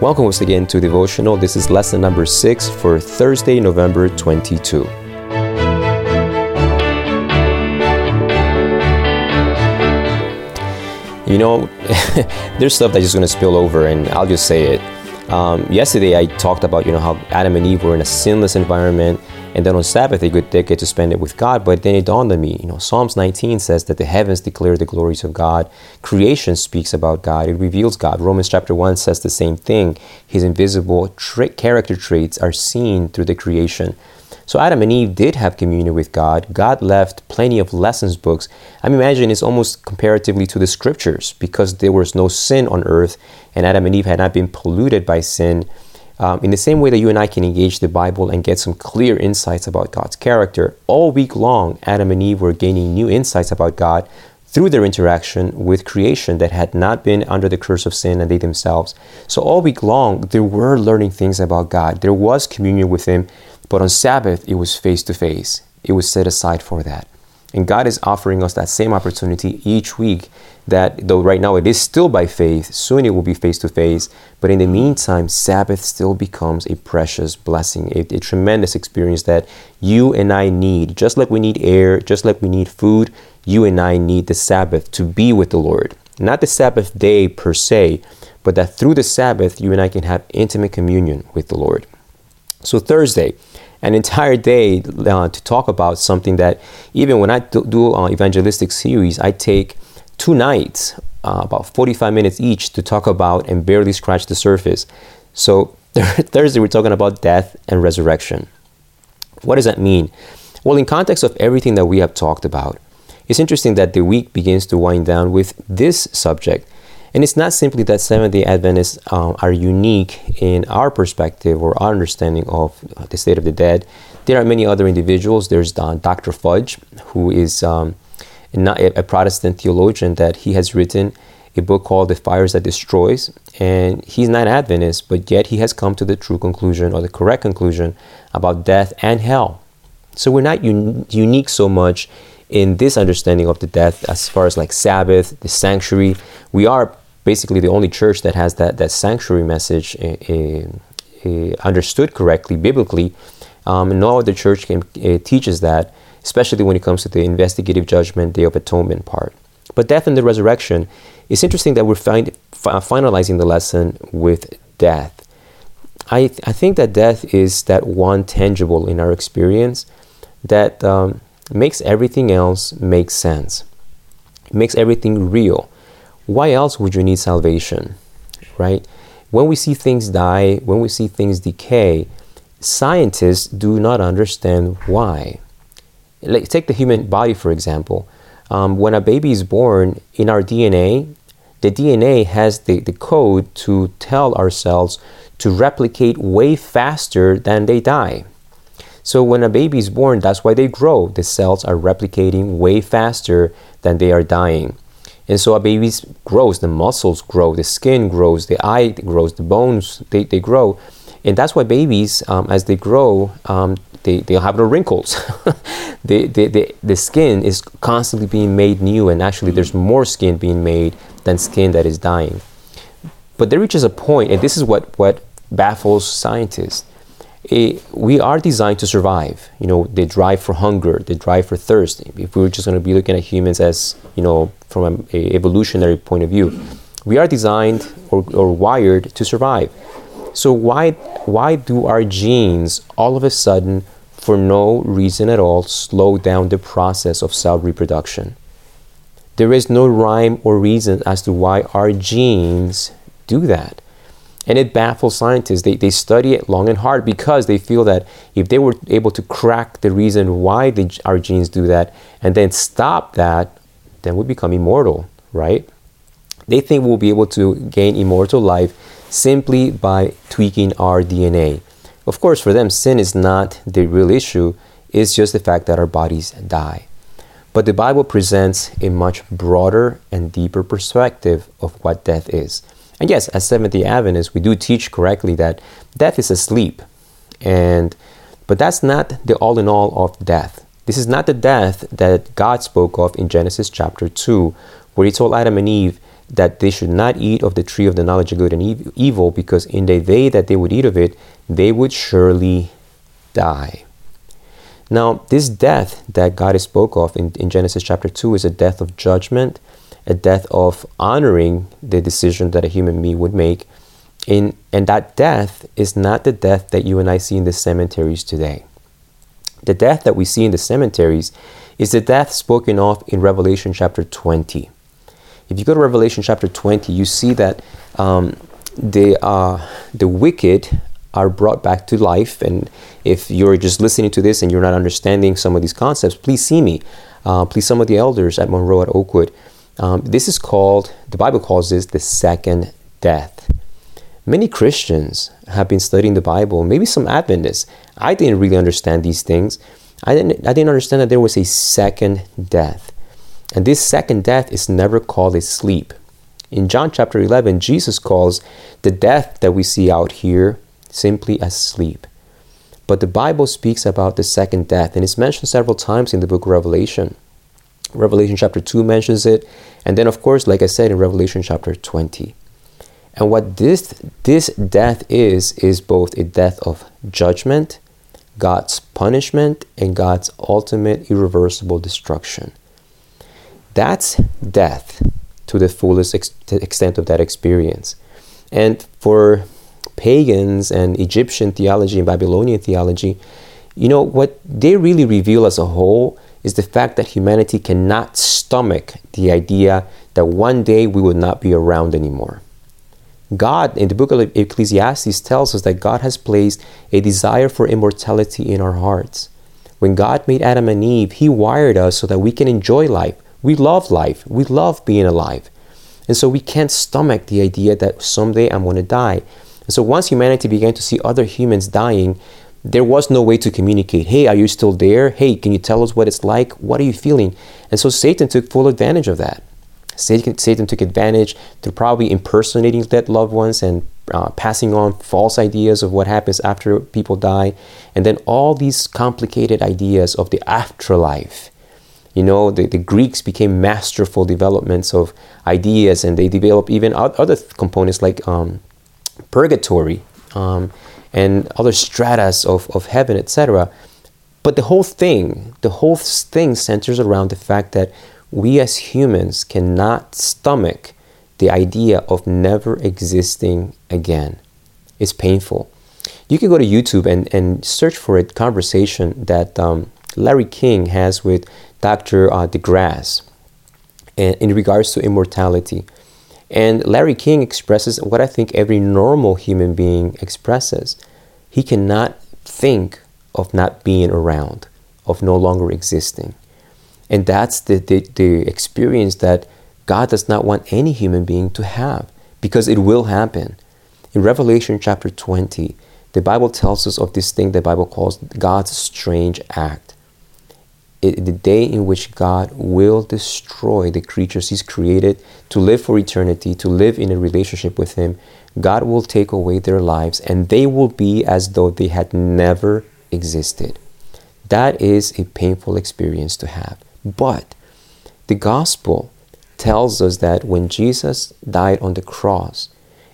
Welcome once again to Devotional. This is lesson number six for Thursday, November 22. You know, there's stuff that's just going to spill over, and I'll just say it. Um, yesterday, I talked about you know how Adam and Eve were in a sinless environment, and then on Sabbath they get to spend it with God. But then it dawned on me, you know, Psalms 19 says that the heavens declare the glories of God. Creation speaks about God. It reveals God. Romans chapter 1 says the same thing. His invisible tra- character traits are seen through the creation. So Adam and Eve did have communion with God. God left plenty of lessons books. I'm imagining it's almost comparatively to the scriptures because there was no sin on earth and Adam and Eve had not been polluted by sin. Um, in the same way that you and I can engage the Bible and get some clear insights about God's character, all week long, Adam and Eve were gaining new insights about God through their interaction with creation that had not been under the curse of sin and they themselves. So, all week long, they were learning things about God. There was communion with Him, but on Sabbath, it was face to face. It was set aside for that. And God is offering us that same opportunity each week. That though right now it is still by faith, soon it will be face to face. But in the meantime, Sabbath still becomes a precious blessing, a, a, tremendous experience that you and I need. Just like we need air, just like we need food, you and I need the Sabbath to be with the Lord. Not the Sabbath day per se, but that through the Sabbath, you and I can have intimate communion with the Lord. So, Thursday, an entire day uh, to talk about something that even when I do, do uh, evangelistic series, I take two nights, uh, about 45 minutes each, to talk about and barely scratch the surface. So Thursday, we're talking about death and resurrection. What does that mean? Well, in context of everything that we have talked about, it's interesting that the week begins to wind down with this subject and it's not simply that Seventh day Adventists um, are unique in our perspective or our understanding of the state of the dead. There are many other individuals. There's uh, Dr. Fudge, who is um, a Protestant theologian, that he has written a book called The Fires That Destroys. And he's not Adventist, but yet he has come to the true conclusion or the correct conclusion about death and hell. So we're not un- unique so much in this understanding of the death as far as like Sabbath, the sanctuary. We are basically the only church that has that, that sanctuary message uh, uh, understood correctly biblically. Um, no other church can, teaches that, especially when it comes to the investigative judgment, day of atonement part. But death and the resurrection, it's interesting that we're find, fi- finalizing the lesson with death. I, th- I think that death is that one tangible in our experience that um, makes everything else make sense. It makes everything real why else would you need salvation? Right? When we see things die, when we see things decay, scientists do not understand why. Like, take the human body, for example. Um, when a baby is born, in our DNA, the DNA has the, the code to tell our cells to replicate way faster than they die. So when a baby is born, that's why they grow. The cells are replicating way faster than they are dying. And so a baby grows, the muscles grow, the skin grows, the eye grows, the bones, they, they grow. And that's why babies, um, as they grow, um, they, they'll have no wrinkles. the, the, the, the skin is constantly being made new, and actually, there's more skin being made than skin that is dying. But there reaches a point, and this is what, what baffles scientists it, we are designed to survive. You know, they drive for hunger, they drive for thirst. If we were just going to be looking at humans as, you know, from an evolutionary point of view, we are designed or, or wired to survive. So why why do our genes all of a sudden, for no reason at all, slow down the process of cell reproduction? There is no rhyme or reason as to why our genes do that. And it baffles scientists. They, they study it long and hard because they feel that if they were able to crack the reason why our genes do that and then stop that, then we become immortal, right? They think we'll be able to gain immortal life simply by tweaking our DNA. Of course, for them, sin is not the real issue, it's just the fact that our bodies die. But the Bible presents a much broader and deeper perspective of what death is. And yes, as Seventh day Adventists, we do teach correctly that death is asleep. And but that's not the all in all of death. This is not the death that God spoke of in Genesis chapter 2, where he told Adam and Eve that they should not eat of the tree of the knowledge of good and evil, because in the day that they would eat of it, they would surely die. Now, this death that God spoke of in, in Genesis chapter 2 is a death of judgment, a death of honoring the decision that a human being would make. In, and that death is not the death that you and I see in the cemeteries today. The death that we see in the cemeteries is the death spoken of in Revelation chapter 20. If you go to Revelation chapter 20, you see that um, the, uh, the wicked are brought back to life. And if you're just listening to this and you're not understanding some of these concepts, please see me. Uh, please, some of the elders at Monroe at Oakwood. Um, this is called, the Bible calls this the second death. Many Christians have been studying the Bible, maybe some Adventists. I didn't really understand these things. I didn't, I didn't understand that there was a second death. And this second death is never called a sleep. In John chapter 11, Jesus calls the death that we see out here simply as sleep. But the Bible speaks about the second death, and it's mentioned several times in the book of Revelation. Revelation chapter 2 mentions it, and then, of course, like I said, in Revelation chapter 20. And what this, this death is, is both a death of judgment, God's punishment, and God's ultimate irreversible destruction. That's death to the fullest ex- extent of that experience. And for pagans and Egyptian theology and Babylonian theology, you know, what they really reveal as a whole is the fact that humanity cannot stomach the idea that one day we would not be around anymore. God, in the book of Ecclesiastes, tells us that God has placed a desire for immortality in our hearts. When God made Adam and Eve, He wired us so that we can enjoy life. We love life. We love being alive. And so we can't stomach the idea that someday I'm going to die. And so once humanity began to see other humans dying, there was no way to communicate. Hey, are you still there? Hey, can you tell us what it's like? What are you feeling? And so Satan took full advantage of that. Satan, Satan took advantage through probably impersonating dead loved ones and uh, passing on false ideas of what happens after people die. And then all these complicated ideas of the afterlife. You know, the, the Greeks became masterful developments of ideas and they developed even other components like um, purgatory um, and other stratas of, of heaven, etc. But the whole thing, the whole thing centers around the fact that we as humans cannot stomach the idea of never existing again. It's painful. You can go to YouTube and, and search for a conversation that um, Larry King has with Dr. Uh, DeGrasse in, in regards to immortality. And Larry King expresses what I think every normal human being expresses. He cannot think of not being around, of no longer existing. And that's the, the, the, experience that God does not want any human being to have because it will happen. In Revelation chapter 20, the Bible tells us of this thing the Bible calls God's strange act it, the day in which God will destroy the creatures He's created to live for eternity, to live in a relationship with Him, God will take away their lives and they will be as though they had never existed. That is a painful experience to have. But the gospel tells us that when Jesus died on the cross,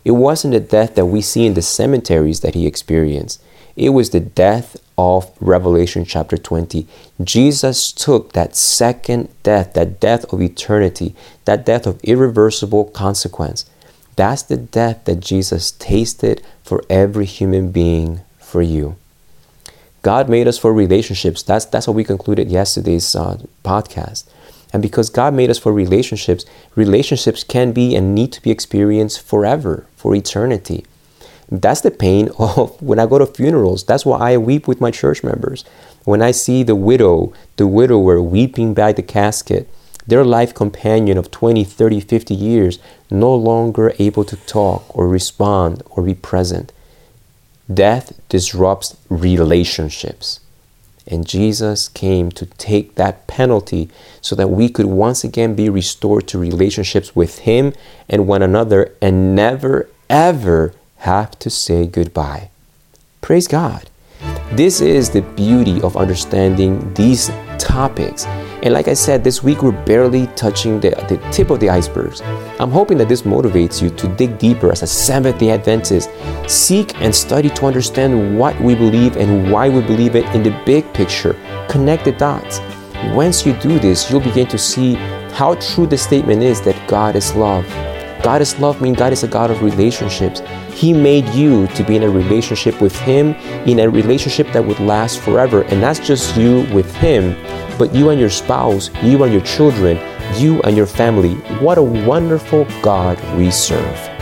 it wasn't the death that we see in the cemeteries that he experienced. It was the death of Revelation chapter 20. Jesus took that second death, that death of eternity, that death of irreversible consequence. That's the death that Jesus tasted for every human being for you. God made us for relationships. That's, that's what we concluded yesterday's uh, podcast. And because God made us for relationships, relationships can be and need to be experienced forever, for eternity. That's the pain of when I go to funerals. That's why I weep with my church members. When I see the widow, the widower weeping by the casket, their life companion of 20, 30, 50 years no longer able to talk or respond or be present. Death disrupts relationships. And Jesus came to take that penalty so that we could once again be restored to relationships with Him and one another and never, ever have to say goodbye. Praise God. This is the beauty of understanding these topics And like I said, this week we're barely touching the, the tip of the icebergs. I'm hoping that this motivates you to dig deeper as a Seventh day Adventist. Seek and study to understand what we believe and why we believe it in the big picture. Connect the dots. Once you do this, you'll begin to see how true the statement is that God is love. God is love means God is a God of relationships. He made you to be in a relationship with Him, in a relationship that would last forever. And that's just you with Him, but you and your spouse, you and your children, you and your family. What a wonderful God we serve.